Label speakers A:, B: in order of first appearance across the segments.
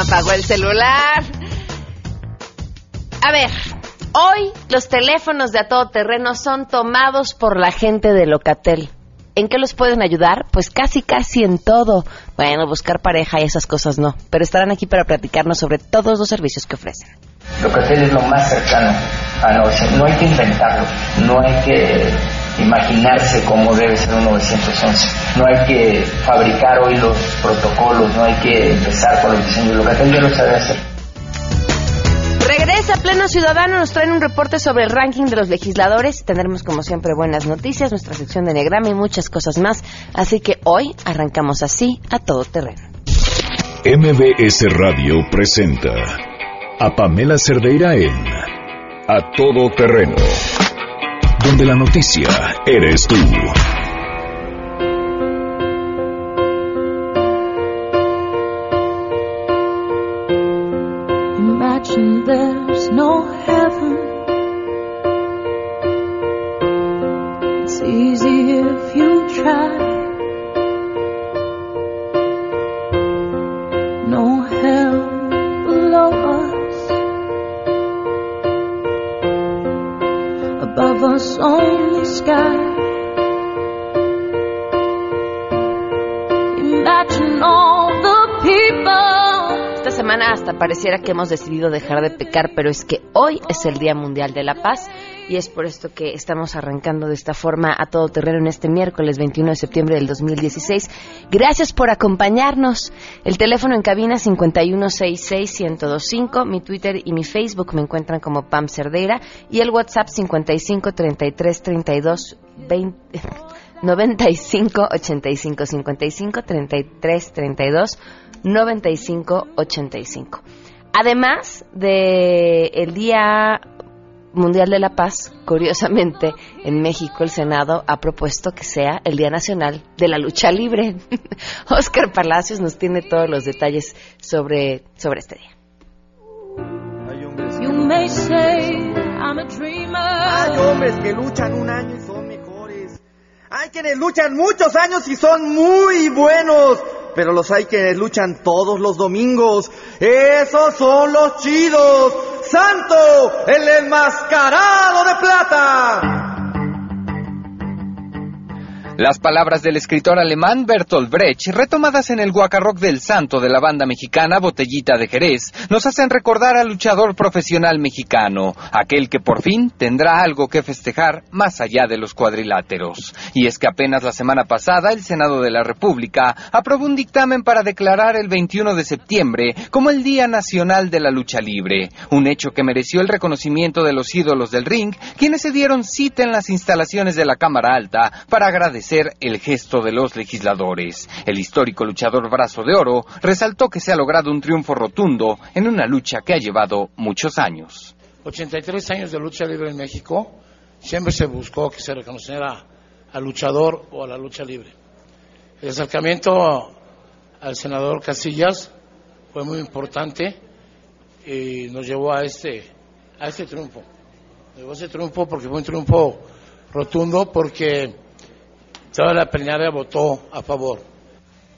A: apagó el celular. A ver, hoy los teléfonos de a todo terreno son tomados por la gente de Locatel. ¿En qué los pueden ayudar? Pues casi, casi en todo. Bueno, buscar pareja y esas cosas no, pero estarán aquí para platicarnos sobre todos los servicios que ofrecen.
B: Locatel es lo más cercano a 911. No hay que inventarlo, no hay que imaginarse cómo debe ser un 911. No hay que fabricar hoy los protocolos, no hay que empezar con el diseño. Locatel ya lo sabe hacer.
A: Regresa Pleno Ciudadano, nos traen un reporte sobre el ranking de los legisladores. Tendremos como siempre buenas noticias, nuestra sección de Negrama y muchas cosas más. Así que hoy arrancamos así a todo terreno.
C: MBS Radio presenta a Pamela Cerdeira en A Todo Terreno, donde la noticia eres tú.
D: Imagine there's no heaven. It's easy if you try.
A: Pareciera que hemos decidido dejar de pecar, pero es que hoy es el Día Mundial de la Paz y es por esto que estamos arrancando de esta forma a todo terreno en este miércoles 21 de septiembre del 2016. Gracias por acompañarnos. El teléfono en cabina 5166125, mi Twitter y mi Facebook me encuentran como Pam Cerdeira y el WhatsApp 553332 20 95 85 55 33 32 95 85. Además de el Día Mundial de la Paz, curiosamente, en México el Senado ha propuesto que sea el Día Nacional de la Lucha Libre. Oscar Palacios nos tiene todos los detalles sobre, sobre este día.
D: You may say I'm a dreamer.
E: Hay hombres que luchan un año y son mejores. Hay quienes luchan muchos años y son muy buenos. Pero los hay quienes luchan todos los domingos. Esos son los chidos. Santo, el enmascarado de plata.
F: Las palabras del escritor alemán Bertolt Brecht, retomadas en el Guacarroc del Santo de la banda mexicana Botellita de Jerez, nos hacen recordar al luchador profesional mexicano, aquel que por fin tendrá algo que festejar más allá de los cuadriláteros. Y es que apenas la semana pasada el Senado de la República aprobó un dictamen para declarar el 21 de septiembre como el Día Nacional de la Lucha Libre, un hecho que mereció el reconocimiento de los ídolos del ring, quienes se dieron cita en las instalaciones de la Cámara Alta para agradecer el gesto de los legisladores. El histórico luchador Brazo de Oro resaltó que se ha logrado un triunfo rotundo en una lucha que ha llevado muchos años.
G: 83 años de lucha libre en México, siempre se buscó que se reconociera al luchador o a la lucha libre. El acercamiento al senador Casillas fue muy importante y nos llevó a este, a este triunfo. Nos llevó a ese triunfo porque fue un triunfo rotundo porque toda la plenaria votó a favor.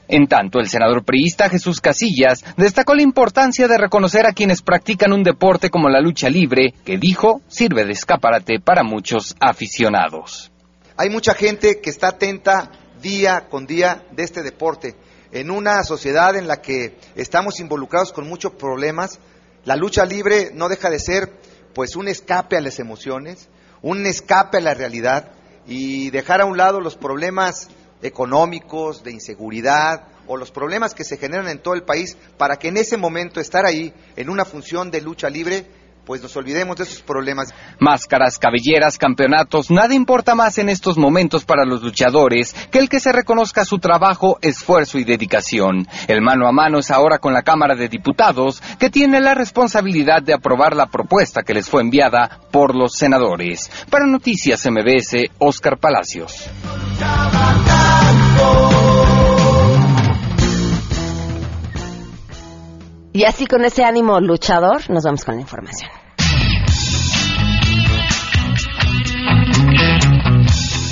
F: En tanto, el senador priista Jesús Casillas destacó la importancia de reconocer a quienes practican un deporte como la lucha libre, que dijo sirve de escaparate para muchos aficionados.
H: Hay mucha gente que está atenta día con día de este deporte. En una sociedad en la que estamos involucrados con muchos problemas, la lucha libre no deja de ser pues un escape a las emociones, un escape a la realidad y dejar a un lado los problemas económicos, de inseguridad o los problemas que se generan en todo el país para que en ese momento estar ahí en una función de lucha libre pues nos olvidemos de esos problemas.
F: Máscaras, cabelleras, campeonatos, nada importa más en estos momentos para los luchadores que el que se reconozca su trabajo, esfuerzo y dedicación. El mano a mano es ahora con la Cámara de Diputados, que tiene la responsabilidad de aprobar la propuesta que les fue enviada por los senadores. Para Noticias MBS, Oscar Palacios.
A: Y así con ese ánimo luchador, nos vamos con la información.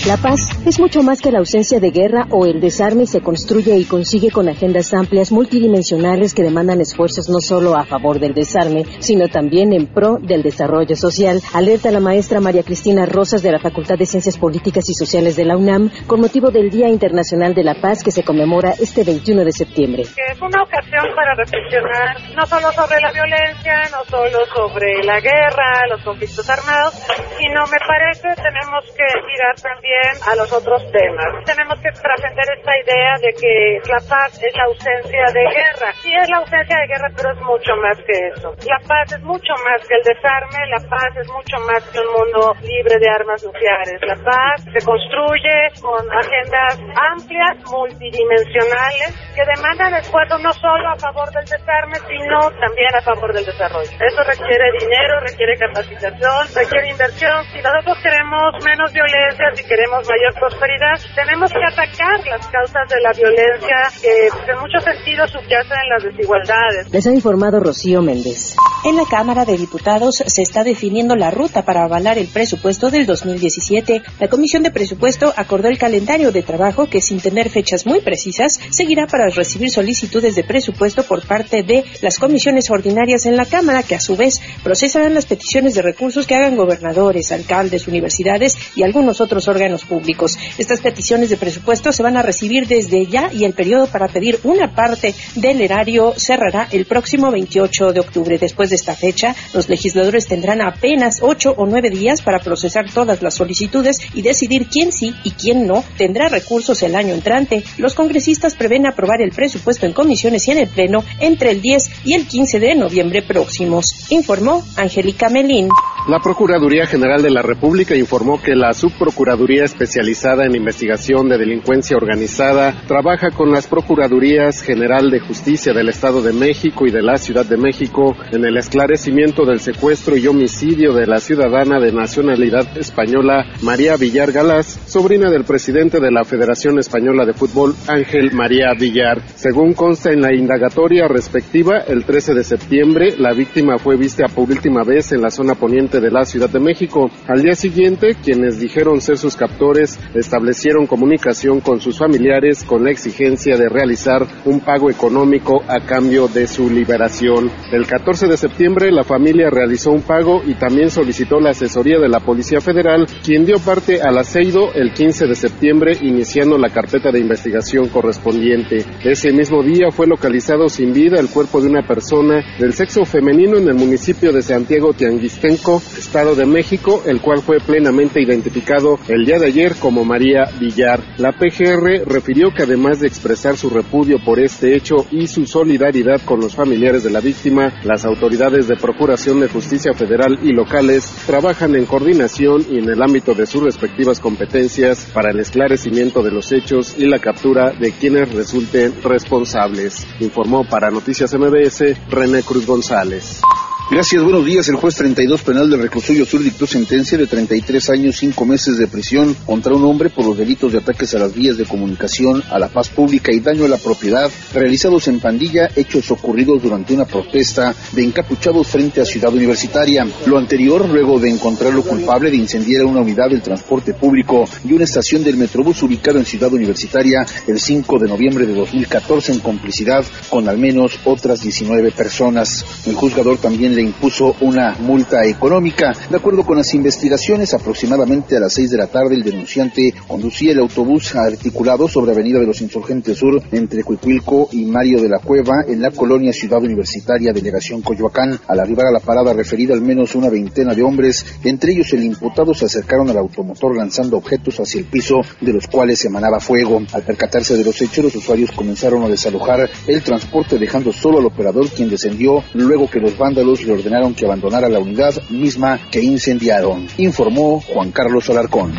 I: La paz es mucho más que la ausencia de guerra o el desarme se construye y consigue con agendas amplias multidimensionales que demandan esfuerzos no solo a favor del desarme, sino también en pro del desarrollo social, alerta la maestra María Cristina Rosas de la Facultad de Ciencias Políticas y Sociales de la UNAM con motivo del Día Internacional de la Paz que se conmemora este 21 de septiembre.
J: Es una ocasión para reflexionar no solo sobre la violencia, no solo sobre la guerra, los conflictos armados, sino me parece tenemos que mirar también a los otros temas. Tenemos que trascender esta idea de que la paz es la ausencia de guerra. Sí es la ausencia de guerra, pero es mucho más que eso. La paz es mucho más que el desarme, la paz es mucho más que un mundo libre de armas nucleares. La paz se construye con agendas amplias, multidimensionales, que demandan esfuerzos no solo a favor del desarme, sino también a favor del desarrollo. Eso requiere dinero, requiere capacitación, requiere inversión. Si nosotros queremos menos violencia, si queremos mayor prosperidad, tenemos que atacar las causas de la violencia que en muchos sentidos subyacen en las desigualdades.
I: Les ha informado Rocío Méndez.
K: En la Cámara de Diputados se está definiendo la ruta para avalar el presupuesto del 2017. La Comisión de Presupuesto acordó el calendario de trabajo que, sin tener fechas muy precisas, seguirá para recibir solicitudes de presupuesto por parte de las comisiones ordinarias en la Cámara, que a su vez procesarán las peticiones de recursos que hagan gobernadores, alcaldes, universidades y algunos otros órganos públicos. Estas peticiones de presupuesto se van a recibir desde ya y el periodo para pedir una parte del erario cerrará el próximo 28 de octubre. Después de esta fecha, los legisladores tendrán apenas ocho o nueve días para procesar todas las solicitudes y decidir quién sí y quién no tendrá recursos el año entrante. Los congresistas prevén aprobar el presupuesto en comisiones y en el Pleno entre el 10 y el 15 de noviembre próximos, informó Angélica Melín.
L: La Procuraduría General de la República informó que la Subprocuraduría especializada en investigación de delincuencia organizada trabaja con las Procuradurías General de Justicia del Estado de México y de la Ciudad de México en el esclarecimiento del secuestro y homicidio de la ciudadana de nacionalidad española María Villar Galás, sobrina del presidente de la Federación Española de Fútbol Ángel María Villar. Según consta en la indagatoria respectiva, el 13 de septiembre la víctima fue vista por última vez en la zona poniente de la Ciudad de México. Al día siguiente, quienes dijeron ser sus captores establecieron comunicación con sus familiares con la exigencia de realizar un pago económico a cambio de su liberación. El 14 de septiembre la familia realizó un pago y también solicitó la asesoría de la Policía Federal, quien dio parte al aceido el 15 de septiembre iniciando la carpeta de investigación correspondiente. Ese mismo día fue localizado sin vida el cuerpo de una persona del sexo femenino en el municipio de Santiago Tianguistenco, Estado de México, el cual fue plenamente identificado el día de ayer como María Villar. La PGR refirió que además de expresar su repudio por este hecho y su solidaridad con los familiares de la víctima, las autoridades de Procuración de Justicia Federal y locales trabajan en coordinación y en el ámbito de sus respectivas competencias para el esclarecimiento de los hechos y la captura de quienes resulten responsables, informó para Noticias MBS René Cruz González.
M: Gracias, buenos días. El juez 32 penal del reclusorio sur dictó sentencia de 33 años, 5 meses de prisión contra un hombre por los delitos de ataques a las vías de comunicación, a la paz pública y daño a la propiedad realizados en pandilla, hechos ocurridos durante una protesta de encapuchados frente a Ciudad Universitaria. Lo anterior, luego de encontrarlo culpable de incendiar una unidad del transporte público y una estación del Metrobús ubicado en Ciudad Universitaria el 5 de noviembre de 2014 en complicidad con al menos otras 19 personas. El juzgador también le impuso una multa económica. De acuerdo con las investigaciones, aproximadamente a las 6 de la tarde el denunciante conducía el autobús articulado sobre Avenida de los Insurgentes Sur entre Cuicuilco y Mario de la Cueva en la colonia Ciudad Universitaria Delegación Coyoacán. Al arribar a la parada referida al menos una veintena de hombres, entre ellos el imputado, se acercaron al automotor lanzando objetos hacia el piso de los cuales emanaba fuego. Al percatarse de los hechos, los usuarios comenzaron a desalojar el transporte dejando solo al operador quien descendió luego que los vándalos ordenaron que abandonara la unidad misma que incendiaron, informó Juan Carlos Alarcón.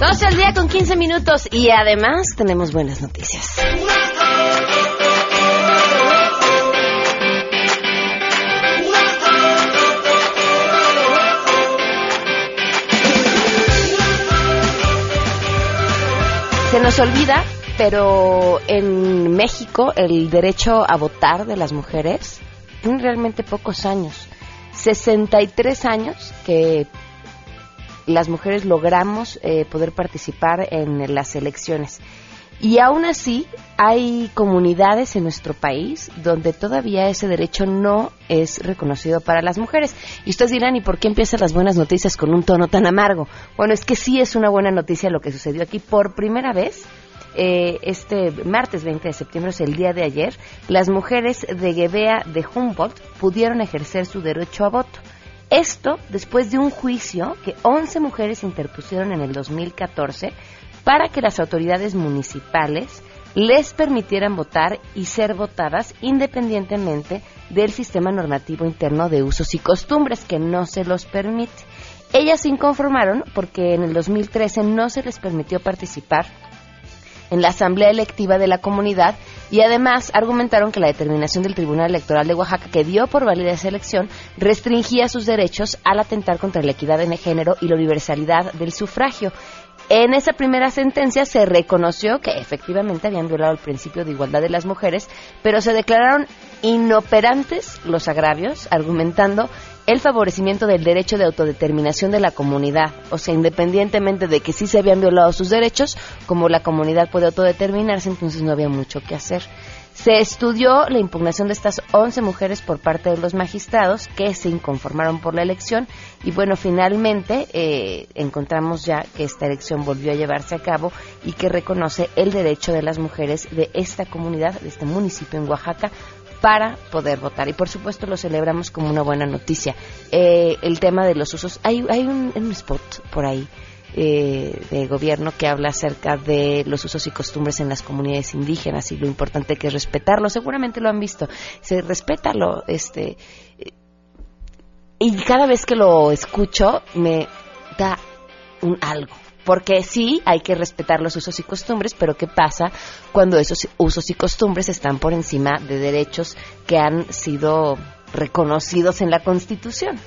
A: Doce al día con 15 minutos y además tenemos buenas noticias. Se nos olvida, pero en México el derecho a votar de las mujeres tiene realmente pocos años. 63 años que las mujeres logramos eh, poder participar en las elecciones. Y aún así hay comunidades en nuestro país donde todavía ese derecho no es reconocido para las mujeres. Y ustedes dirán, ¿y por qué empiezan las buenas noticias con un tono tan amargo? Bueno, es que sí es una buena noticia lo que sucedió aquí. Por primera vez, eh, este martes 20 de septiembre, es el día de ayer, las mujeres de Gebea de Humboldt pudieron ejercer su derecho a voto. Esto después de un juicio que 11 mujeres interpusieron en el 2014 para que las autoridades municipales les permitieran votar y ser votadas independientemente del sistema normativo interno de usos y costumbres que no se los permite. Ellas se inconformaron porque en el 2013 no se les permitió participar en la asamblea electiva de la comunidad y además argumentaron que la determinación del Tribunal Electoral de Oaxaca que dio por válida esa elección restringía sus derechos al atentar contra la equidad de género y la universalidad del sufragio. En esa primera sentencia se reconoció que efectivamente habían violado el principio de igualdad de las mujeres, pero se declararon inoperantes los agravios, argumentando el favorecimiento del derecho de autodeterminación de la comunidad. O sea, independientemente de que sí se habían violado sus derechos, como la comunidad puede autodeterminarse, entonces no había mucho que hacer. Se estudió la impugnación de estas 11 mujeres por parte de los magistrados que se inconformaron por la elección y bueno, finalmente eh, encontramos ya que esta elección volvió a llevarse a cabo y que reconoce el derecho de las mujeres de esta comunidad, de este municipio en Oaxaca, para poder votar. Y por supuesto lo celebramos como una buena noticia. Eh, el tema de los usos, hay, hay un, un spot por ahí eh, de gobierno que habla acerca de los usos y costumbres en las comunidades indígenas y lo importante que es respetarlo. Seguramente lo han visto. Se respeta lo, este, y cada vez que lo escucho me da un algo. Porque sí, hay que respetar los usos y costumbres, pero ¿qué pasa cuando esos usos y costumbres están por encima de derechos que han sido reconocidos en la Constitución?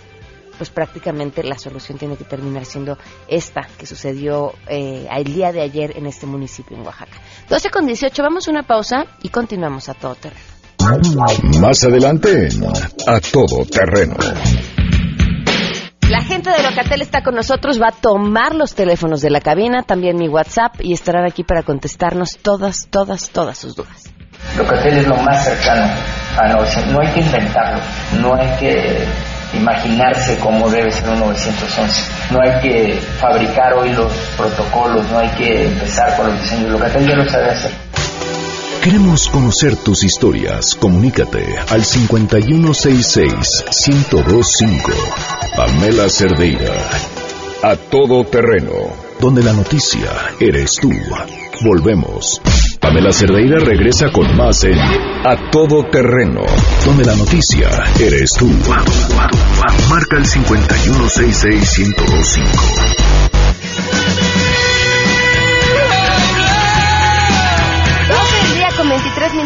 A: Pues prácticamente la solución tiene que terminar siendo esta que sucedió eh, el día de ayer en este municipio en Oaxaca. 12 con 18, vamos a una pausa y continuamos a todo terreno.
C: Más adelante en A Todo Terreno.
A: La gente de Locatel está con nosotros, va a tomar los teléfonos de la cabina, también mi WhatsApp y estarán aquí para contestarnos todas, todas, todas sus dudas.
B: Locatel es lo más cercano a 911. No hay que inventarlo, no hay que imaginarse cómo debe ser un 911. No hay que fabricar hoy los protocolos, no hay que empezar con los diseños. Locatel ya lo sabe hacer.
C: Queremos conocer tus historias. Comunícate al 5166-1025. Pamela Cerdeira. A todo terreno. Donde la noticia eres tú. Volvemos. Pamela Cerdeira regresa con más en A Todo Terreno. Donde la noticia eres tú. Marca el 5166-1025.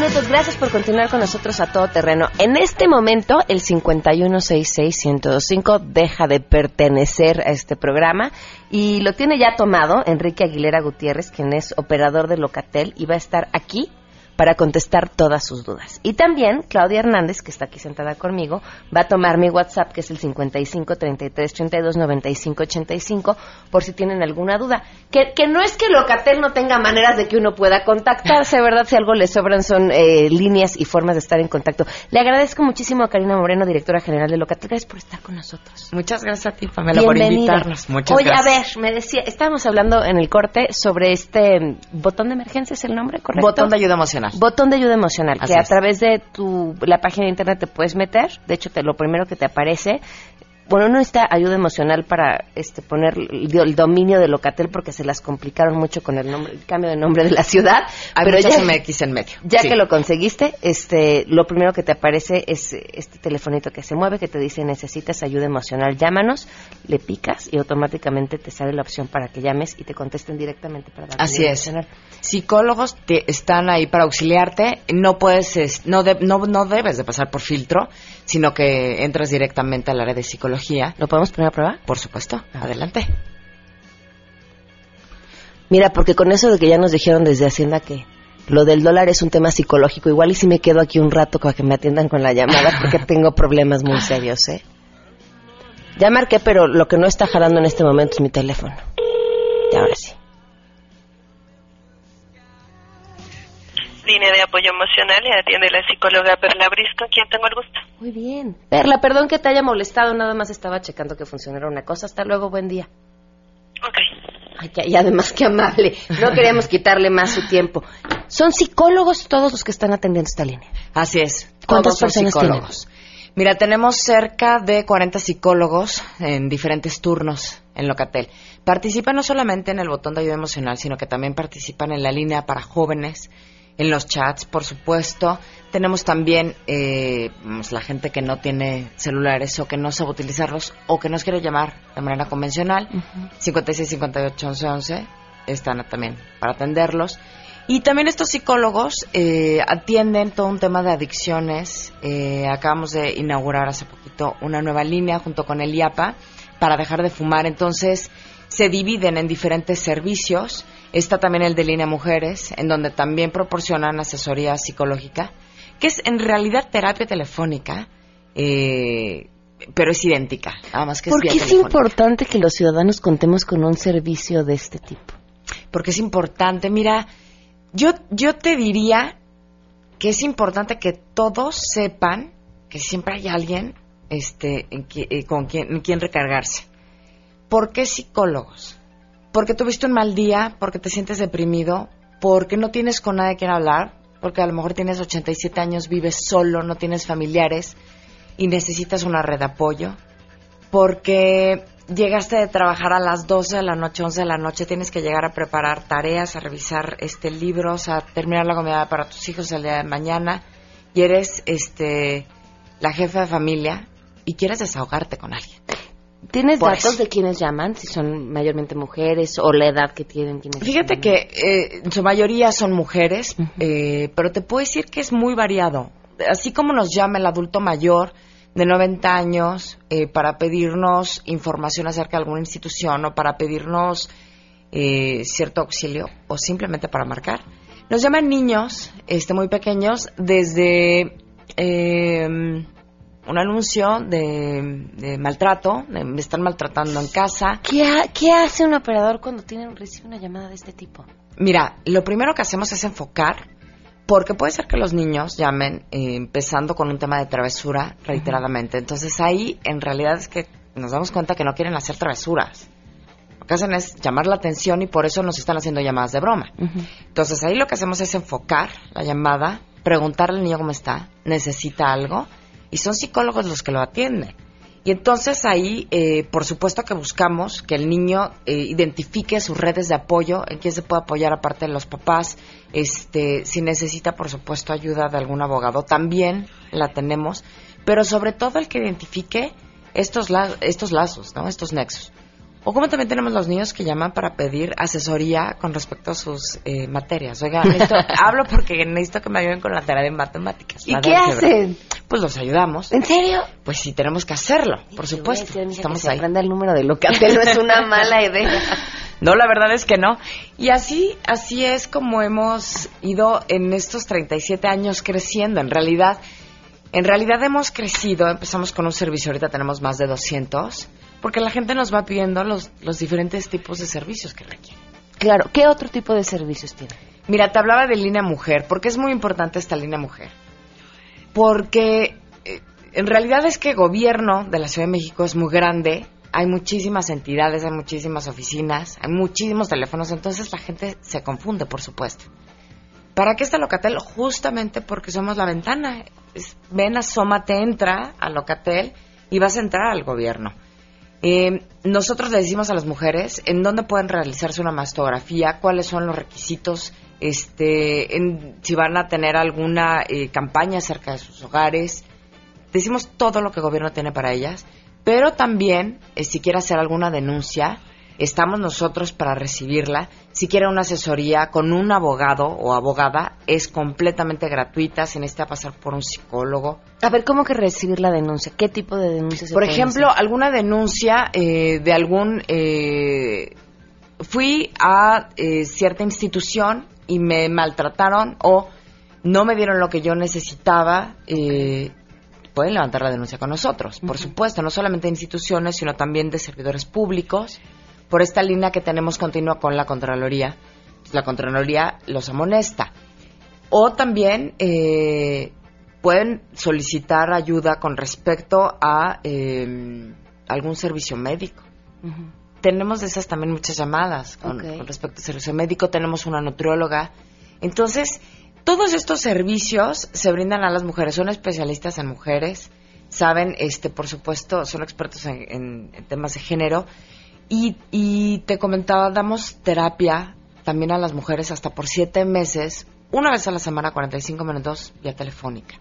A: Minutos. Gracias por continuar con nosotros a todo terreno. En este momento, el 5166125 deja de pertenecer a este programa y lo tiene ya tomado Enrique Aguilera Gutiérrez, quien es operador de Locatel y va a estar aquí para contestar todas sus dudas. Y también Claudia Hernández, que está aquí sentada conmigo, va a tomar mi WhatsApp, que es el 55 33 32 95 85, por si tienen alguna duda. Que, que no es que Locatel no tenga maneras de que uno pueda contactarse, ¿verdad? Si algo le sobran son eh, líneas y formas de estar en contacto. Le agradezco muchísimo a Karina Moreno, directora general de Locatel. Gracias por estar con nosotros.
N: Muchas gracias a ti, Pamela, por invitarnos. Muchas
A: Oye,
N: gracias.
A: a ver, me decía, estábamos hablando en el corte sobre este mm, botón de emergencia, ¿es el nombre correcto?
N: Botón de ayuda emocional.
A: Botón de ayuda emocional,
N: Así
A: que a través de tu la página de internet te puedes meter. De hecho, te, lo primero que te aparece, bueno, no está ayuda emocional para este poner el, el dominio de Locatel porque se las complicaron mucho con el nombre, el cambio de nombre de la ciudad.
N: Hay
A: pero ya,
N: MX en medio.
A: ya
N: Sí.
A: que lo conseguiste, este, lo primero que te aparece es este telefonito que se mueve que te dice necesitas ayuda emocional, llámanos, le picas y automáticamente te sale la opción para que llames y te contesten directamente para dar
N: Así es.
A: emocional.
N: Psicólogos te- están ahí para auxiliarte. No puedes, es- no, de- no, no debes de pasar por filtro, sino que entras directamente al área de psicología.
A: ¿Lo podemos poner a prueba?
N: Por supuesto. Adelante.
A: Mira, porque con eso de que ya nos dijeron desde Hacienda que lo del dólar es un tema psicológico. Igual y si me quedo aquí un rato para que me atiendan con la llamada porque tengo problemas muy serios, ¿eh? Ya marqué, pero lo que no está jalando en este momento es mi teléfono. Y ahora sí.
O: Línea de apoyo emocional y atiende la psicóloga Perla Brisco, quien tengo el gusto.
A: Muy bien. Perla, perdón que te haya molestado, nada más estaba checando que funcionara una cosa. Hasta luego, buen día.
O: Ok.
A: Ay, y además qué amable. No queríamos quitarle más su tiempo. Son psicólogos todos los que están atendiendo esta línea.
N: Así es.
A: ¿Cuántas
N: Todos son
A: personas
N: psicólogos. Mira, tenemos cerca de 40 psicólogos en diferentes turnos en Locatel. Participan no solamente en el botón de ayuda emocional, sino que también participan en la línea para jóvenes, en los chats, por supuesto. Tenemos también eh, pues, la gente que no tiene celulares o que no sabe utilizarlos o que nos quiere llamar de manera convencional. 56 58 11 11 están también para atenderlos. Y también estos psicólogos eh, atienden todo un tema de adicciones. Eh, acabamos de inaugurar hace poquito una nueva línea junto con el IAPA para dejar de fumar. Entonces se dividen en diferentes servicios. Está también el de línea mujeres, en donde también proporcionan asesoría psicológica, que es en realidad terapia telefónica, eh, pero es idéntica. Nada más que es
A: ¿Por qué
N: vía
A: es importante que los ciudadanos contemos con un servicio de este tipo?
N: porque es importante. Mira, yo, yo te diría que es importante que todos sepan que siempre hay alguien este, en eh, con quien, en quien recargarse. ¿Por qué psicólogos? Porque tuviste un mal día, porque te sientes deprimido, porque no tienes con nadie quien hablar, porque a lo mejor tienes 87 años, vives solo, no tienes familiares y necesitas una red de apoyo, porque llegaste de trabajar a las 12 de la noche, 11 de la noche, tienes que llegar a preparar tareas, a revisar este libros, a terminar la comida para tus hijos el día de mañana. Y eres este la jefa de familia y quieres desahogarte con alguien.
A: ¿Tienes
N: Por
A: datos de quienes llaman? Si son mayormente mujeres o la edad que tienen quienes
N: Fíjate que eh, en su mayoría son mujeres, eh, pero te puedo decir que es muy variado. Así como nos llama el adulto mayor de 90 años eh, para pedirnos información acerca de alguna institución o para pedirnos eh, cierto auxilio o simplemente para marcar. Nos llaman niños este, muy pequeños desde eh, un anuncio de, de maltrato, de me están maltratando en casa.
A: ¿Qué, ha- qué hace un operador cuando tiene, recibe una llamada de este tipo?
N: Mira, lo primero que hacemos es enfocar, porque puede ser que los niños llamen eh, empezando con un tema de travesura reiteradamente. Entonces ahí en realidad es que nos damos cuenta que no quieren hacer travesuras. Lo que hacen es llamar la atención y por eso nos están haciendo llamadas de broma. Entonces ahí lo que hacemos es enfocar la llamada, preguntarle al niño cómo está, necesita algo, y son psicólogos los que lo atienden. Y entonces ahí, eh, por supuesto que buscamos que el niño eh, identifique sus redes de apoyo, en quién se puede apoyar aparte de los papás, este, si necesita, por supuesto, ayuda de algún abogado, también la tenemos, pero sobre todo el que identifique estos, la- estos lazos, ¿no? estos nexos. O como también tenemos los niños que llaman para pedir asesoría con respecto a sus eh, materias. Oiga, necesito- hablo porque necesito que me ayuden con la tarea de matemáticas.
A: ¿Y qué
N: álgebra. Pues los ayudamos.
A: ¿En serio?
N: Pues sí, tenemos que hacerlo, por supuesto.
A: Estamos
N: Estamos
A: que
N: ahí.
A: aprenda el número de locatel, no es una mala idea.
N: No, la verdad es que no. Y así, así es como hemos ido en estos 37 años creciendo. En realidad, en realidad hemos crecido. Empezamos con un servicio, ahorita tenemos más de 200, porque la gente nos va pidiendo los, los diferentes tipos de servicios que requieren.
A: Claro, ¿qué otro tipo de servicios tiene?
N: Mira, te hablaba de línea mujer. ¿Por qué es muy importante esta línea mujer? Porque eh, en realidad es que el gobierno de la Ciudad de México es muy grande, hay muchísimas entidades, hay muchísimas oficinas, hay muchísimos teléfonos, entonces la gente se confunde, por supuesto. ¿Para qué está Locatel? Justamente porque somos la ventana. Ven, asómate, entra a Locatel y vas a entrar al gobierno. Eh, nosotros le decimos a las mujeres en dónde pueden realizarse una mastografía, cuáles son los requisitos, este, en- si van a tener alguna eh, campaña cerca de sus hogares. Decimos todo lo que el gobierno tiene para ellas, pero también eh, si quiere hacer alguna denuncia, estamos nosotros para recibirla. Si quiere una asesoría con un abogado o abogada, es completamente gratuita, sin necesita pasar por un psicólogo.
A: A ver, ¿cómo que recibir la denuncia? ¿Qué tipo de denuncia se
N: Por ejemplo,
A: hacer?
N: alguna denuncia eh, de algún eh, fui a eh, cierta institución y me maltrataron o no me dieron lo que yo necesitaba, eh, pueden levantar la denuncia con nosotros, por supuesto, no solamente de instituciones, sino también de servidores públicos, por esta línea que tenemos continua con la Contraloría. La Contraloría los amonesta. O también eh, pueden solicitar ayuda con respecto a eh, algún servicio médico. Tenemos de esas también muchas llamadas con, respecto al servicio médico. Tenemos una nutrióloga. Entonces, todos estos servicios se brindan a las mujeres. Son especialistas en mujeres. Saben, este, por supuesto, son expertos en, en- en temas de género. Y, y te comentaba, damos terapia también a las mujeres hasta por siete meses, una vez a la semana, 45 minutos, vía telefónica.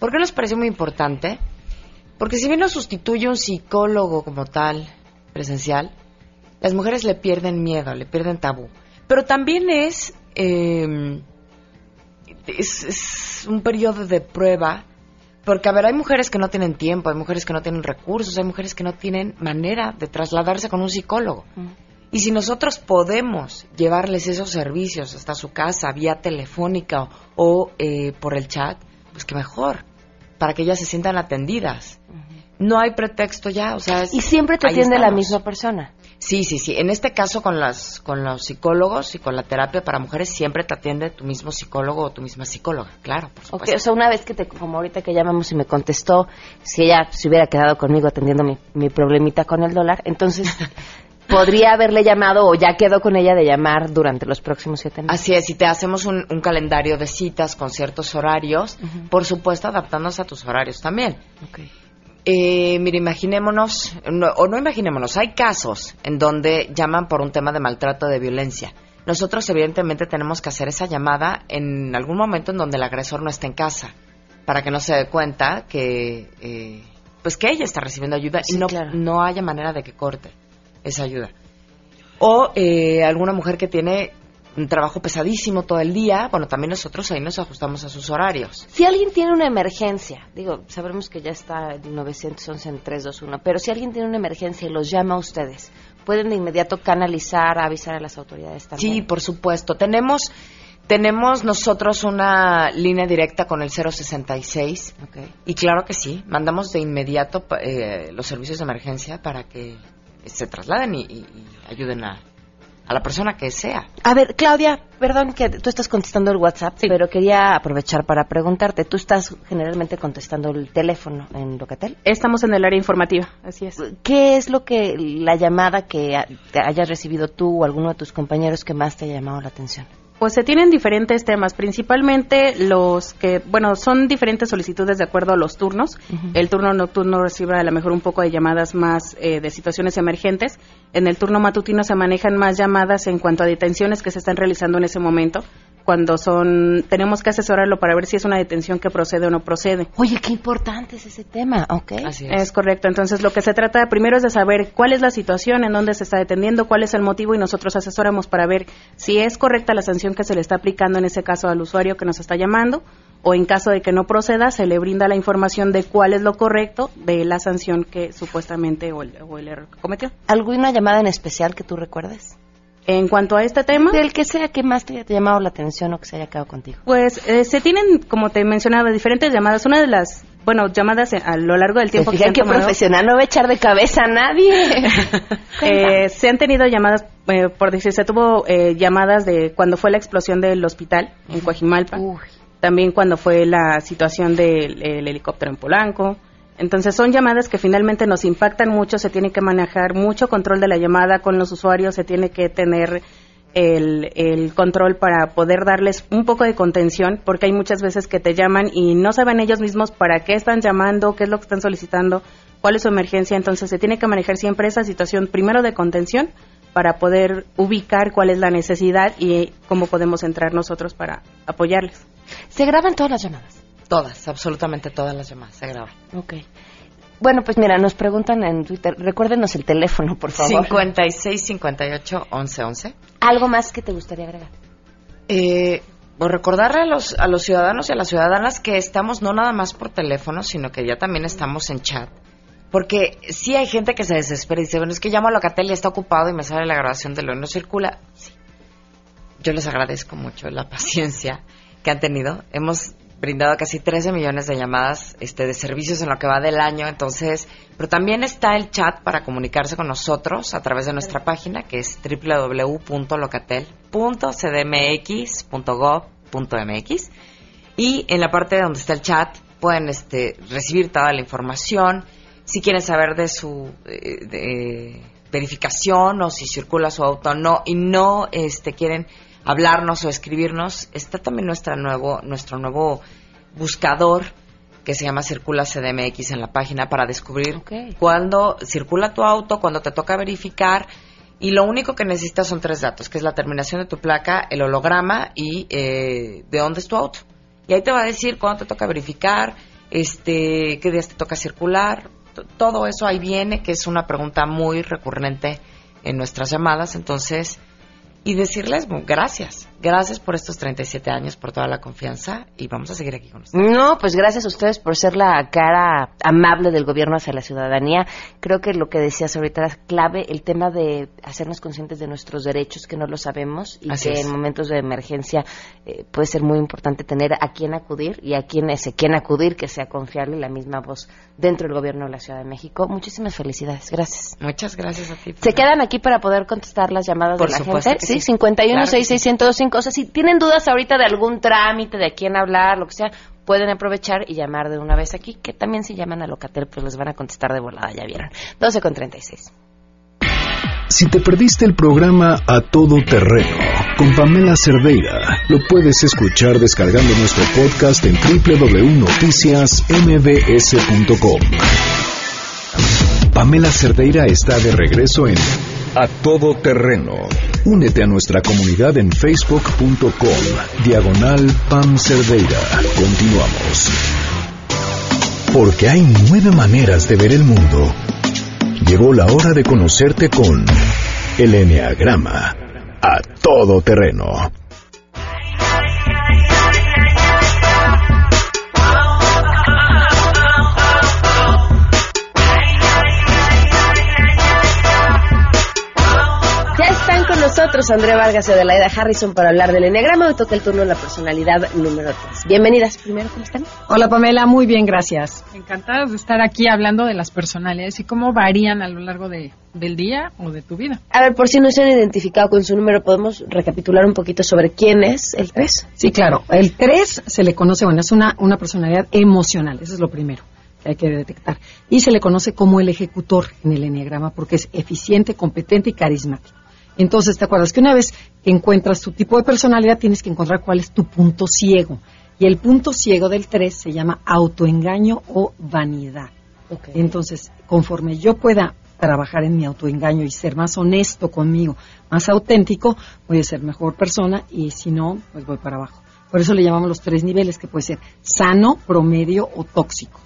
N: ¿Por qué nos pareció muy importante? Porque si bien no sustituye un psicólogo como tal, presencial, las mujeres le pierden miedo, le pierden tabú. Pero también es, eh, es, es un periodo de prueba, porque a ver, hay mujeres que no tienen tiempo, hay mujeres que no tienen recursos, hay mujeres que no tienen manera de trasladarse con un psicólogo. Y si nosotros podemos llevarles esos servicios hasta su casa, vía telefónica o, o, eh, por el chat, pues que mejor, para que ellas se sientan atendidas. No hay pretexto ya, o sea... es-
A: Y siempre te atiende la misma persona.
N: Sí, sí, sí. En este caso con las con los psicólogos y con la terapia para mujeres siempre te atiende tu mismo psicólogo o tu misma psicóloga, claro, por supuesto.
A: o sea, una vez que te, como ahorita que llamamos y me contestó, si ella se hubiera quedado conmigo atendiendo mi, mi problemita con el dólar, entonces podría haberle llamado o ya quedó con ella de llamar durante los próximos siete meses.
N: Así es, y te hacemos un, un calendario de citas con ciertos horarios, por supuesto adaptándose a tus horarios también. Eh, mira, imaginémonos, no- o no imaginémonos, hay casos en donde llaman por un tema de maltrato, de violencia. Nosotros evidentemente tenemos que hacer esa llamada en algún momento en donde el agresor no esté en casa, para que no se dé cuenta que, eh, pues que ella está recibiendo ayuda y no,
A: claro.
N: no haya manera de que corte esa ayuda. O eh, alguna mujer que tiene un trabajo pesadísimo todo el día, bueno, también nosotros ahí nos ajustamos a sus horarios.
A: Si alguien tiene una emergencia, digo, sabemos que ya está el 911 en 321, pero si alguien tiene una emergencia y los llama a ustedes, pueden de inmediato canalizar, avisar a las autoridades también.
N: Sí, por supuesto. Tenemos tenemos nosotros una línea directa con el 066 y claro que sí, mandamos de inmediato eh, los servicios de emergencia para que se trasladen y, y- y ayuden a, a la persona que sea.
A: A ver, Claudia, perdón que tú estás contestando el WhatsApp, pero quería aprovechar para preguntarte, ¿tú estás generalmente contestando el teléfono en Locatel?
P: Estamos en el área informativa, así es.
A: ¿Qué es lo que, la llamada que hayas recibido tú o alguno de tus compañeros que más te ha llamado la atención?
P: Pues se tienen diferentes temas, principalmente los que, bueno, son diferentes solicitudes de acuerdo a los turnos. El turno nocturno recibe a lo mejor un poco de llamadas más eh, de situaciones emergentes. En el turno matutino se manejan más llamadas en cuanto a detenciones que se están realizando en ese momento. Cuando son, tenemos que asesorarlo para ver si es una detención que procede o no procede.
A: Oye, qué importante es ese tema, ¿ok?
P: es. correcto. Entonces, lo que se trata primero es de saber cuál es la situación, en dónde se está deteniendo, cuál es el motivo y nosotros asesoramos para ver si es correcta la sanción que se le está aplicando en ese caso al usuario que nos está llamando o en caso de que no proceda, se le brinda la información de cuál es lo correcto de la sanción que supuestamente o el, o el error que cometió.
A: ¿Alguna llamada en especial que tú recuerdes?
P: En cuanto a este tema,
A: Del que sea que más te haya llamado la atención o que se haya quedado contigo.
P: pues eh, se tienen, como te mencionaba, diferentes llamadas. Una de las, bueno, llamadas a lo largo del tiempo que
A: fijan
P: han
A: qué
P: tomado-
A: profesional, no va a echar de cabeza a nadie.
P: Eh, se han tenido llamadas, eh, por decir, se tuvo eh, llamadas de cuando fue la explosión del hospital en Coajimalpa, también cuando fue la situación del el helicóptero en Polanco. Entonces son llamadas que finalmente nos impactan mucho, se tiene que manejar mucho control de la llamada con los usuarios, se tiene que tener el, el control para poder darles un poco de contención, porque hay muchas veces que te llaman y no saben ellos mismos para qué están llamando, qué es lo que están solicitando, cuál es su emergencia. Entonces se tiene que manejar siempre esa situación primero de contención para poder ubicar cuál es la necesidad y cómo podemos entrar nosotros para apoyarles.
A: ¿Se graban todas las llamadas?
N: Todas, absolutamente todas las llamadas se graban.
A: Ok. Bueno, pues mira, nos preguntan en Twitter, recuérdenos el teléfono, por favor.
N: 56 58 11 11.
A: ¿Algo más que te gustaría agregar?
N: Eh, pues recordarle a los, a los ciudadanos y a las ciudadanas que estamos no nada más por teléfono, sino que ya también estamos en chat. Porque sí hay gente que se desespera y dice, bueno, es que llamo a Locatel y está ocupado y me sale la grabación de lo no circula. Sí. Yo les agradezco mucho la paciencia que han tenido. Hemos brindado casi 13 millones de llamadas este, de servicios en lo que va del año, entonces, pero también está el chat para comunicarse con nosotros a través de nuestra página que es www.locatel.cdmx.gov.mx y en la parte donde está el chat pueden este, recibir toda la información, si quieren saber de su eh, de verificación o si circula su auto no y no este, quieren hablarnos o escribirnos, está también nuestra nuevo, nuestro nuevo buscador que se llama Circula CDMX en la página para descubrir cuándo circula tu auto, cuándo te toca verificar. Y lo único que necesitas son tres datos, que es la terminación de tu placa, el holograma y eh, de dónde es tu auto. Y ahí te va a decir cuándo te toca verificar, este, qué días te toca circular. Todo eso ahí viene, que es una pregunta muy recurrente en nuestras llamadas. Entonces, y decirles gracias. Gracias por estos 37 años, por toda la confianza y vamos a seguir aquí con ustedes.
A: No, pues gracias a ustedes por ser la cara amable del gobierno hacia la ciudadanía. Creo que lo que decías ahorita es clave, el tema de hacernos conscientes de nuestros derechos que no lo sabemos y que en momentos de emergencia eh, puede ser muy importante tener a quién acudir y a quién ese quién acudir que sea confiable la misma voz dentro del gobierno de la Ciudad de México. Muchísimas felicidades. Gracias.
N: Muchas gracias a ti.
A: ¿Se quedan aquí para poder contestar las llamadas
N: por
A: de la gente?
N: Sí,
A: 51
N: claro
A: 66 O sea, si tienen dudas ahorita de algún trámite, de quién hablar, lo que sea, pueden aprovechar y llamar de una vez aquí, que también si llaman a Locatel, pues les van a contestar de volada, ya vieron. 12 con 36.
C: Si te perdiste el programa A Todo Terreno con Pamela Cerdeira, lo puedes escuchar descargando nuestro podcast en www.noticiasmbs.com. Pamela Cerdeira está de regreso en A Todo Terreno. Únete a nuestra comunidad en facebook.com, diagonal Pam Cerdeira. Continuamos. Porque hay nueve maneras de ver el mundo. Llegó la hora de conocerte con el Enneagrama. A Todo Terreno.
A: Nosotros Andrea Vargas y Adelaida Harrison para hablar del Enneagrama. Hoy toca el turno de la personalidad número 3. Bienvenidas primero, ¿cómo están?
Q: Hola Pamela, muy bien, gracias. Encantadas de estar aquí hablando de las personalidades y cómo varían a lo largo de, del día o de tu vida.
A: A ver, por si no se han identificado con su número, ¿podemos recapitular un poquito sobre quién es el 3?
Q: Sí, claro. El 3 se le conoce, bueno, es una, una personalidad emocional, eso es lo primero que hay que detectar. Y se le conoce como el ejecutor en el enneagrama porque es eficiente, competente y carismático. Entonces, ¿te acuerdas que una vez que encuentras tu tipo de personalidad, tienes que encontrar cuál es tu punto ciego? Y el punto ciego del 3 se llama autoengaño o vanidad. Entonces, conforme yo pueda trabajar en mi autoengaño y ser más honesto conmigo, más auténtico, voy a ser mejor persona y si no, pues voy para abajo. Por eso le llamamos los tres niveles, que puede ser sano, promedio o tóxico.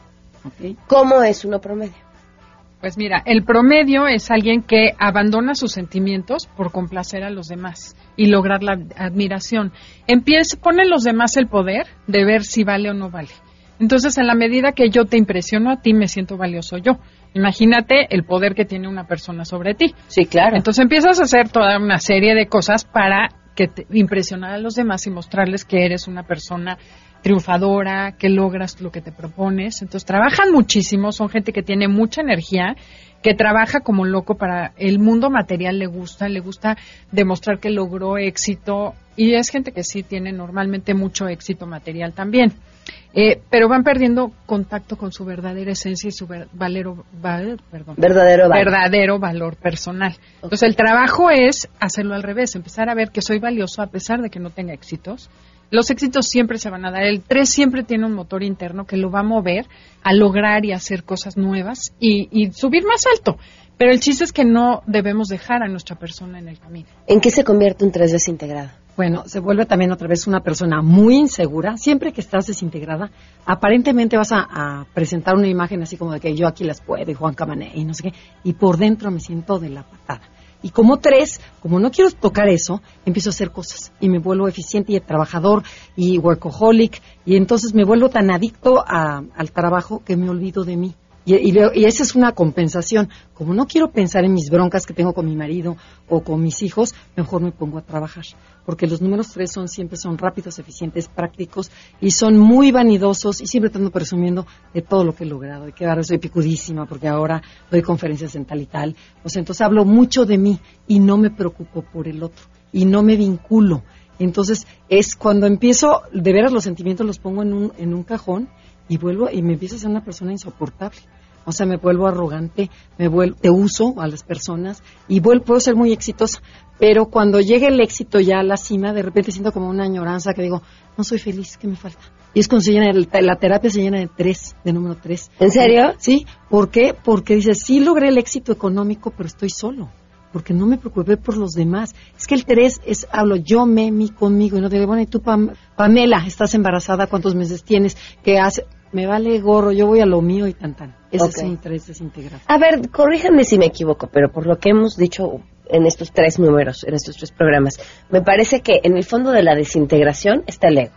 A: ¿Cómo es uno promedio?
Q: Pues mira, el promedio es alguien que abandona sus sentimientos por complacer a los demás y lograr la admiración. Empieza, pone en los demás el poder de ver si vale o no vale. Entonces, en la medida que yo te impresiono a ti, me siento valioso yo. Imagínate el poder que tiene una persona sobre ti.
A: Sí, claro.
Q: Entonces empiezas a hacer toda una serie de cosas para que te- impresionar a los demás y mostrarles que eres una persona triunfadora, que logras lo que te propones. Entonces trabajan muchísimo, son gente que tiene mucha energía, que trabaja como loco para el mundo material le gusta, le gusta demostrar que logró éxito y es gente que sí tiene normalmente mucho éxito material también. Eh, pero van perdiendo contacto con su verdadera esencia y su ver- valero, val- perdón,
A: Verdadero valor.
Q: verdadero valor personal. Entonces el trabajo es hacerlo al revés, empezar a ver que soy valioso a pesar de que no tenga éxitos. Los éxitos siempre se van a dar. El 3 siempre tiene un motor interno que lo va a mover a lograr y hacer cosas nuevas y, y subir más alto. Pero el chiste es que no debemos dejar a nuestra persona en el camino.
A: ¿En qué se convierte un 3 desintegrado?
Q: Bueno, se vuelve también otra vez una persona muy insegura. Siempre que estás desintegrada, aparentemente vas a, a presentar una imagen así como de que yo aquí las puedo y Juan Camané y no sé qué. Y por dentro me siento de la patada. Y como tres, como no quiero tocar eso, empiezo a hacer cosas y me vuelvo eficiente y trabajador y workaholic y entonces me vuelvo tan adicto al trabajo que me olvido de mí. Y, y, y esa es una compensación. Como no quiero pensar en mis broncas que tengo con mi marido o con mis hijos, mejor me pongo a trabajar. Porque los números tres son siempre son rápidos, eficientes, prácticos y son muy vanidosos y siempre estando presumiendo de todo lo que he logrado. De que ahora soy picudísima porque ahora doy conferencias en tal y tal. O sea, entonces hablo mucho de mí y no me preocupo por el otro y no me vinculo. Entonces es cuando empiezo, de veras los sentimientos los pongo en un, en un cajón y vuelvo y me empiezo a ser una persona insoportable. O sea, me vuelvo arrogante, me vuelvo, te uso a las personas y vuelvo, puedo ser muy exitosa. Pero cuando llega el éxito ya a la cima, de repente siento como una añoranza que digo, no soy feliz, ¿qué me falta? Y es cuando se llena, el- la terapia se llena de tres, de número tres.
A: ¿En serio?
Q: Sí. ¿Por qué? Porque dices, sí logré el éxito económico, pero estoy solo. Porque no me preocupé por los demás. Es que el tres es, hablo yo, me, mi, conmigo. Y no te digo, bueno, y tú, Pam- Pamela, estás embarazada, ¿cuántos meses tienes? ¿Qué hace? Me vale gorro, yo voy a lo mío y tan tan. Ese es un tres desintegrado.
A: A ver, corríjanme si me equivoco, pero por lo que hemos dicho en estos tres números, en estos tres programas, me parece que en el fondo de la desintegración está el ego.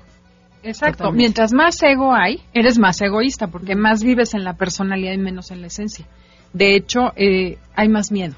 R: Exacto.
A: Totalmente.
R: Mientras más ego hay, eres más egoísta, porque más vives en la personalidad y menos en la esencia. De hecho, eh, hay más miedo.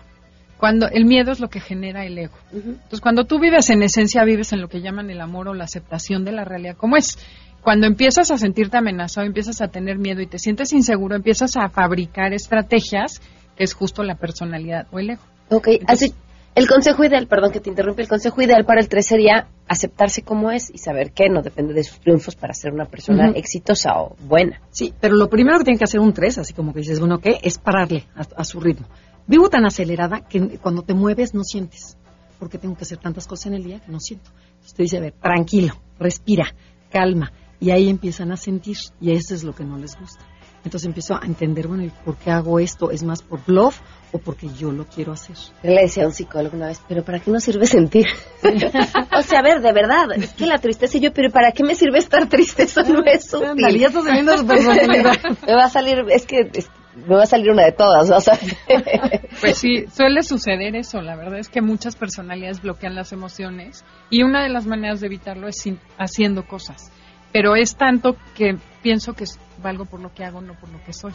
R: Cuando el miedo es lo que genera el ego. Entonces, cuando tú vives en esencia, vives en lo que llaman el amor o la aceptación de la realidad como es. Cuando empiezas a sentirte amenazado, empiezas a tener miedo y te sientes inseguro, empiezas a fabricar estrategias que es justo la personalidad o el ego.
A: Ok, así, el consejo ideal, perdón que te interrumpa, el consejo ideal para el 3 sería aceptarse como es y saber que no depende de sus triunfos para ser una persona exitosa o buena.
Q: Sí, pero lo primero que tiene que hacer un 3, así como que dices, bueno, ¿qué? Es pararle a, a su ritmo. Vivo tan acelerada que cuando te mueves no sientes, porque tengo que hacer tantas cosas en el día que no siento. Entonces te dice, a ver, tranquilo, respira, calma, y ahí empiezan a sentir, y eso es lo que no les gusta. Entonces empiezo a entender, bueno, ¿y por qué hago esto? ¿Es más por bluff o porque yo lo quiero hacer?
A: Le decía a un psicólogo una vez, pero ¿para qué nos sirve sentir? o sea, a ver, de verdad, es que la tristeza y yo, pero ¿para qué me sirve estar triste? Eso no es útil.
Q: Ándale, ya estás viendo su personalidad.
A: me va a salir, es que es- me va a salir una de todas, o sea.
R: Pues sí, suele suceder eso. La verdad es que muchas personalidades bloquean las emociones y una de las maneras de evitarlo es sin- haciendo cosas. Pero es tanto que pienso que es- valgo por lo que hago, no por lo que soy.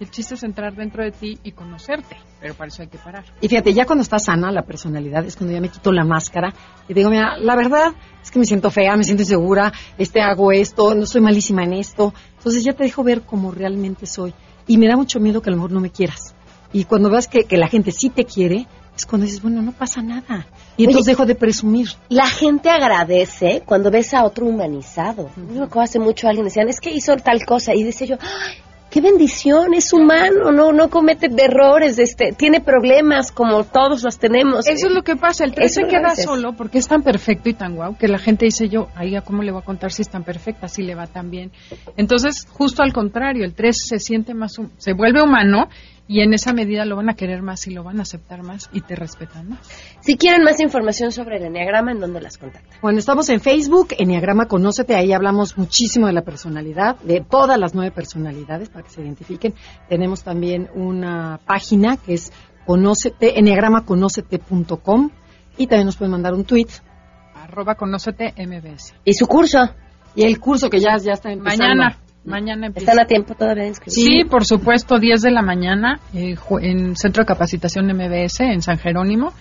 R: El chiste es entrar dentro de ti y conocerte, pero para eso hay que parar.
Q: Y fíjate, ya cuando está sana la personalidad, es cuando ya me quito la máscara y digo, mira, la verdad es que me siento fea, me siento insegura, este hago esto, no soy malísima en esto. Entonces ya te dejo ver cómo realmente soy. Y me da mucho miedo que a lo mejor no me quieras. Y cuando veas que, que la gente sí te quiere, es cuando dices, bueno, no pasa nada. Y entonces dejo de presumir.
A: La gente agradece cuando ves a otro humanizado. Yo me acuerdo hace mucho alguien decían, es que hizo tal cosa. Y decía yo, ¡ay, qué bendición! Es humano, no, no comete errores, este, tiene problemas como todos los tenemos.
R: Eso es lo que pasa, el 3
A: Eso
R: se queda solo porque es tan perfecto y tan guau que la gente dice yo, ay, ¿a ¿cómo le voy a contar si es tan perfecta, si le va tan bien? Entonces, justo al contrario, el 3 se siente más, se vuelve humano y en esa medida lo van a querer más y lo van a aceptar más y te respetan más.
A: Si quieren más información sobre el enneagrama, ¿en dónde las contactan?
Q: Bueno, estamos en Facebook, Enneagrama Conócete, ahí hablamos muchísimo de la personalidad, de todas las nueve personalidades para que se identifiquen. Tenemos también una página que es conócete, enneagramaconócete.com y también nos pueden mandar un tweet.
R: Arroba conócete MBS.
A: ¿Y su curso?
Q: Y el curso que ya, ya está empezando.
R: Mañana, mañana empieza.
A: ¿Están a tiempo todavía de inscribirse?
R: Sí, por supuesto, 10 de la mañana eh, en Centro de Capacitación MBS en San Jerónimo.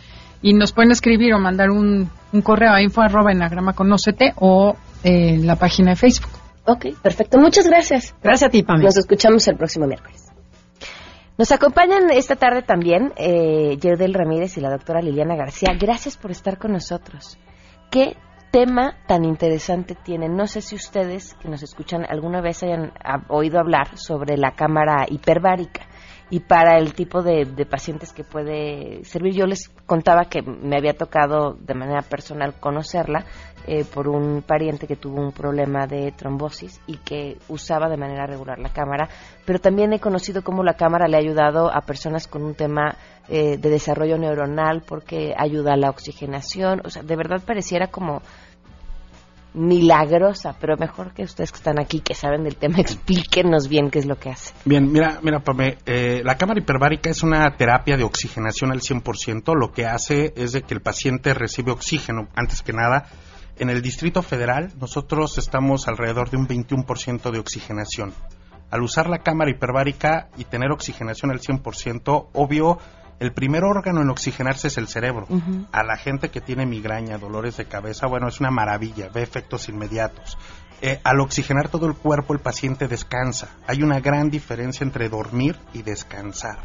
R: Y nos pueden escribir o mandar un, un correo a info arroba enagrama conócete o eh, en la página de Facebook.
A: Ok, perfecto. Muchas gracias.
Q: Gracias a ti, Pamela.
A: Nos escuchamos el próximo miércoles. Nos acompañan esta tarde también eh, Yerdel Ramírez y la doctora Liliana García. Gracias por estar con nosotros. ¿Qué tema tan interesante tienen? No sé si ustedes que nos escuchan alguna vez hayan ah, oído hablar sobre la cámara hiperbárica y para el tipo de, pacientes que puede servir. Yo les contaba que me había tocado de manera personal conocerla eh, por un pariente que tuvo un problema de trombosis y que usaba de manera regular la cámara, pero también he conocido cómo la cámara le ha ayudado a personas con un tema eh, de desarrollo neuronal porque ayuda a la oxigenación, o sea, de verdad pareciera como milagrosa, pero mejor que ustedes que están aquí, que saben del tema, explíquenos bien qué es lo que hace.
S: Bien, mira, mira, Pame, eh, la cámara hiperbárica es una terapia de oxigenación al 100%. Lo que hace es de que el paciente recibe oxígeno, antes que nada. En el Distrito Federal, nosotros estamos alrededor de un 21% de oxigenación. Al usar la cámara hiperbárica y tener oxigenación al 100%, obvio, el primer órgano en oxigenarse es el cerebro. A la gente que tiene migraña, dolores de cabeza, bueno, es una maravilla, ve efectos inmediatos. Eh, al oxigenar todo el cuerpo, el paciente descansa. Hay una gran diferencia entre dormir y descansar.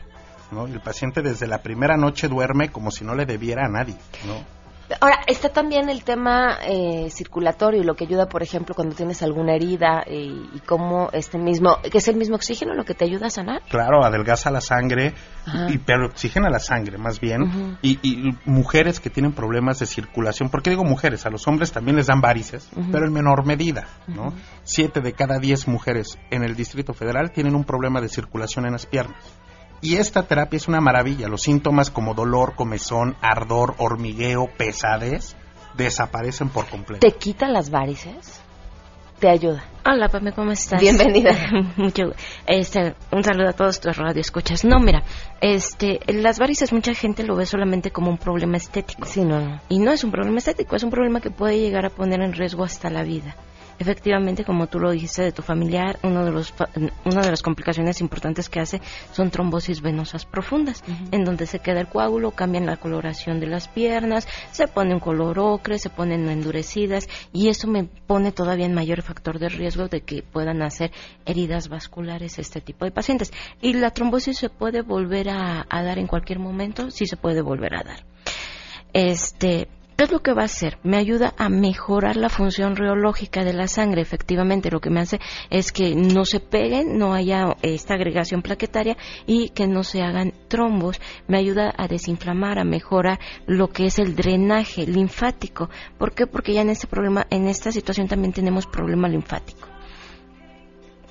S: ¿no? El paciente desde la primera noche duerme como si no le debiera a nadie. ¿no?
A: Ahora, está también el tema eh, circulatorio, lo que ayuda, por ejemplo, cuando tienes alguna herida eh, y cómo este mismo, que es el mismo oxígeno lo que te ayuda a sanar.
S: Claro, adelgaza la sangre, y, pero oxigena la sangre más bien. y, y, mujeres que tienen problemas de circulación, ¿por qué digo mujeres? A los hombres también les dan varices, pero en menor medida. ¿no? Siete de cada diez mujeres en el Distrito Federal tienen un problema de circulación en las piernas. Y esta terapia es una maravilla. Los síntomas como dolor, comezón, ardor, hormigueo, pesadez, desaparecen por completo.
A: ¿Te quita las varices? ¿Te ayuda?
T: Hola, Pame, ¿cómo estás?
A: Bienvenida.
T: Mucho, este, un saludo a todos tus radioescuchas. No, mira, este, las varices mucha gente lo ve solamente como un problema estético.
A: Sí, no, no.
T: Y no es un problema estético, es un problema que puede llegar a poner en riesgo hasta la vida efectivamente, como tú lo dijiste de tu familiar, uno de los, una de las complicaciones importantes que hace son trombosis venosas profundas, en donde se queda el coágulo, cambian la coloración de las piernas, se pone un color ocre, se ponen endurecidas y eso me pone todavía en mayor factor de riesgo de que puedan hacer heridas vasculares este tipo de pacientes. Y la trombosis se puede volver a, a dar en cualquier momento, sí se puede volver a dar. Este, ¿Qué es lo que va a hacer? Me ayuda a mejorar la función reológica de la sangre. Efectivamente, lo que me hace es que no se peguen, no haya esta agregación plaquetaria y que no se hagan trombos. Me ayuda a desinflamar, a mejorar lo que es el drenaje linfático. ¿Por qué? Porque ya en este problema, en esta situación también tenemos problema linfático.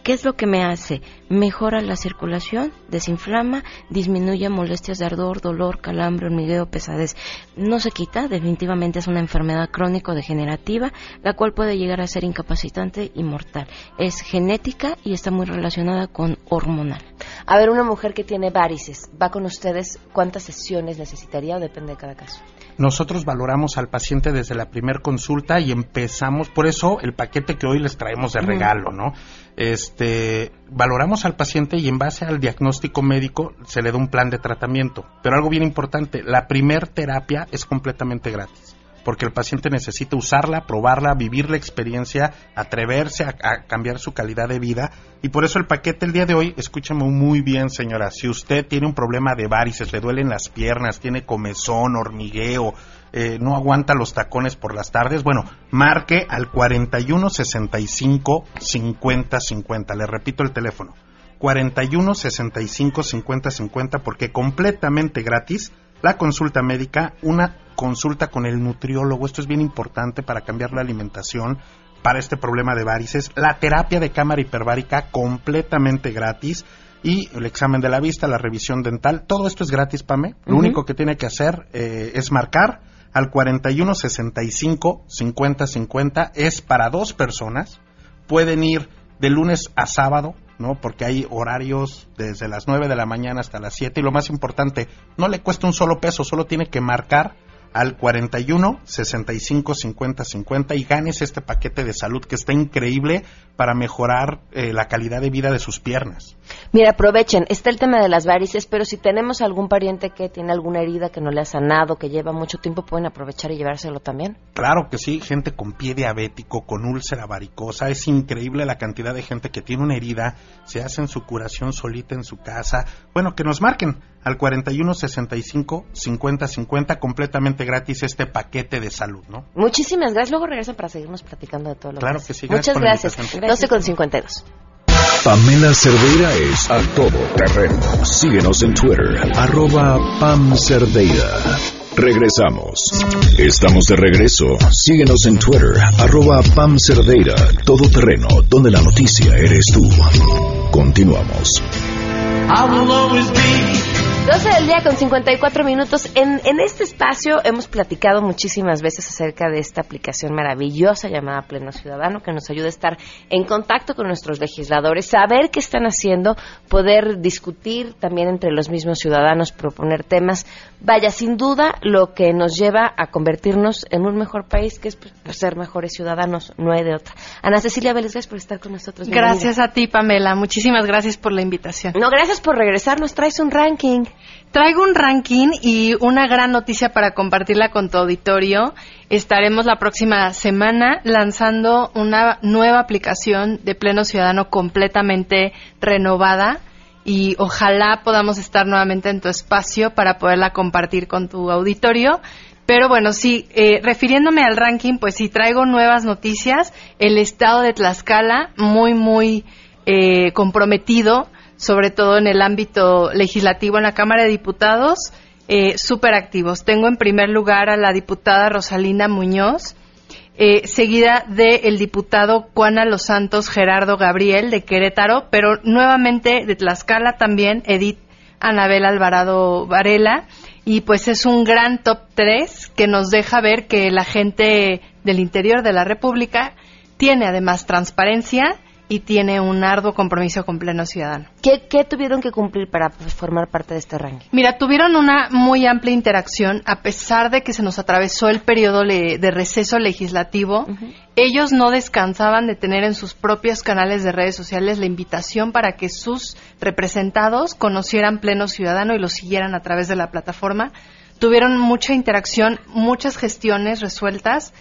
T: ¿Qué es lo que me hace? Mejora la circulación, desinflama, disminuye molestias de ardor, dolor, calambre, hormigueo, pesadez. No se quita, definitivamente es una enfermedad crónico-degenerativa, la cual puede llegar a ser incapacitante y mortal. Es genética y está muy relacionada con hormonal.
A: A ver, una mujer que tiene varices, ¿va con ustedes? ¿Cuántas sesiones necesitaría o depende de cada caso?
S: nosotros valoramos al paciente desde la primera consulta y empezamos, por eso el paquete que hoy les traemos de regalo, ¿no? Este, valoramos al paciente y en base al diagnóstico médico se le da un plan de tratamiento. Pero algo bien importante, la primer terapia es completamente gratis porque el paciente necesita usarla, probarla, vivir la experiencia, atreverse a, cambiar su calidad de vida. Y por eso el paquete el día de hoy, escúchame muy bien señora, si usted tiene un problema de varices, le duelen las piernas, tiene comezón, hormigueo, eh, no aguanta los tacones por las tardes, bueno, marque al 41 65 50 50. Le repito el teléfono. 41 65 50 50 porque completamente gratis la consulta médica, una consulta con el nutriólogo, esto es bien importante para cambiar la alimentación para este problema de varices, la terapia de cámara hiperbárica completamente gratis y el examen de la vista, la revisión dental, todo esto es gratis, Pame. Lo único que tiene que hacer eh, es marcar al 41 65 50 50, es para dos personas, pueden ir de lunes a sábado, ¿no? Porque hay horarios desde las 9 de la mañana hasta las 7 y lo más importante, no le cuesta un solo peso, solo tiene que marcar al 41 65 50 50 y ganes este paquete de salud que está increíble para mejorar eh, la calidad de vida de sus piernas.
A: Mira, aprovechen, está el tema de las varices, pero si tenemos algún pariente que tiene alguna herida que no le ha sanado, que lleva mucho tiempo, pueden aprovechar y llevárselo también.
S: Claro que sí, gente con pie diabético, con úlcera varicosa, es increíble la cantidad de gente que tiene una herida, se hacen su curación solita en su casa. Bueno, que nos marquen al 41 65 50 50 completamente gratis este paquete de salud, ¿no?
A: Muchísimas gracias. Luego regresan para seguirnos platicando de todo lo
S: claro
A: que,
S: que sí.
A: Muchas gracias. 12 con 52.
C: Pamela Cerdeira es a todo terreno. Síguenos en Twitter, arroba Pam Cerdeira. Regresamos. Estamos de regreso. Síguenos en Twitter, arroba Pam Cerdeira, todo terreno, donde la noticia eres tú. Continuamos.
D: I will always be
A: 12 del día con 54 minutos. En, en este espacio hemos platicado muchísimas veces acerca de esta aplicación maravillosa llamada Pleno Ciudadano que nos ayuda a estar en contacto con nuestros legisladores, saber qué están haciendo, poder discutir también entre los mismos ciudadanos, proponer temas. Vaya, sin duda, lo que nos lleva a convertirnos en un mejor país, que es pues, ser mejores ciudadanos, no hay de otra. Ana Cecilia Vélez, gracias por estar con nosotros.
U: Gracias a ti, Pamela. Muchísimas gracias por la invitación.
A: No, gracias por regresar. Nos traes un ranking.
U: Traigo un ranking y una gran noticia para compartirla con tu auditorio. Estaremos la próxima semana lanzando una nueva aplicación de Pleno Ciudadano completamente renovada y ojalá podamos estar nuevamente en tu espacio para poderla compartir con tu auditorio. Pero bueno, sí, eh, refiriéndome al ranking, pues sí traigo nuevas noticias. El estado de Tlaxcala, muy, muy eh, comprometido sobre todo en el ámbito legislativo en la Cámara de Diputados, eh, súper activos. Tengo en primer lugar a la diputada Rosalina Muñoz, eh, seguida del diputado Juana Los Santos Gerardo Gabriel de Querétaro, pero nuevamente de Tlaxcala también Edith Anabel Alvarado Varela. Y pues es un gran top 3 que nos deja ver que la gente del interior de la República tiene además transparencia y tiene un arduo compromiso con pleno ciudadano.
A: ¿Qué, tuvieron que cumplir para pues, formar parte de este ranking?
U: Mira, tuvieron una muy amplia interacción, a pesar de que se nos atravesó el periodo de receso legislativo. Ellos no descansaban de tener en sus propios canales de redes sociales la invitación para que sus representados conocieran pleno ciudadano y lo siguieran a través de la plataforma. Tuvieron mucha interacción, muchas gestiones resueltas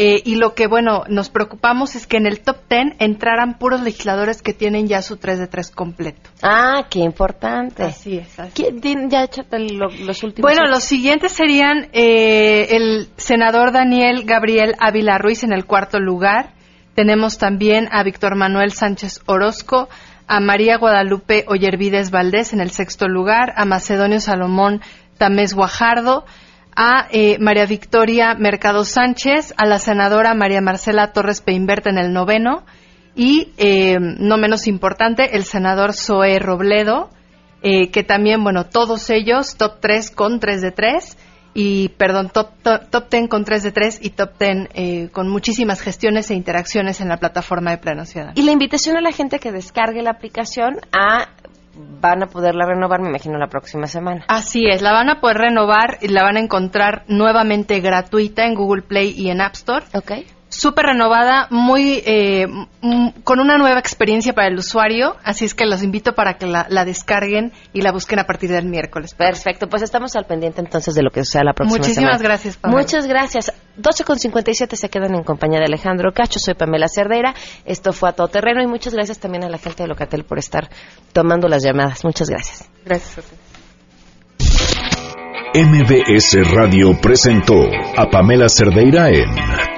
U: eh, y lo que, bueno, nos preocupamos es que en el top 10 entraran puros legisladores que tienen ya su 3 de 3 completo.
A: Ah, qué importante.
U: Así es. Así
A: Ya échate los últimos.
U: Bueno, los siguientes serían eh, el senador Daniel Gabriel Ávila Ruiz en el cuarto lugar. Tenemos también a Víctor Manuel Sánchez Orozco, a María Guadalupe Ollervides Valdés en el sexto lugar, a Macedonio Salomón Tamés Guajardo, a eh, María Victoria Mercado Sánchez, a la senadora María Marcela Torres Peinberta en el noveno y, eh, no menos importante, el senador Zoé Robledo, eh, que también, bueno, todos ellos, top 3 con 3 de 3 y, perdón, top, top, top 10 con 3 de 3 y top 10 con muchísimas gestiones e interacciones en la plataforma de Pleno Ciudadano.
A: Y la invitación a la gente que descargue la aplicación a van a poderla renovar, me imagino, la próxima semana.
U: Así es, la van a poder renovar y la van a encontrar nuevamente gratuita en Google Play y en App Store.
A: Ok
U: súper renovada, muy eh, con una nueva experiencia para el usuario, así es que los invito para que la, descarguen y la busquen a partir del miércoles.
A: Perfecto, pues estamos al pendiente entonces de lo que sea la próxima
U: Muchísimas gracias,
A: Pamela. Muchas gracias. 12 con 57 se quedan en compañía de Alejandro Cacho, soy Pamela Cerdeira, esto fue a todo terreno y muchas gracias también a la gente de Locatel por estar tomando las llamadas. Muchas gracias.
U: Gracias a
C: MBS Radio presentó a Pamela Cerdeira en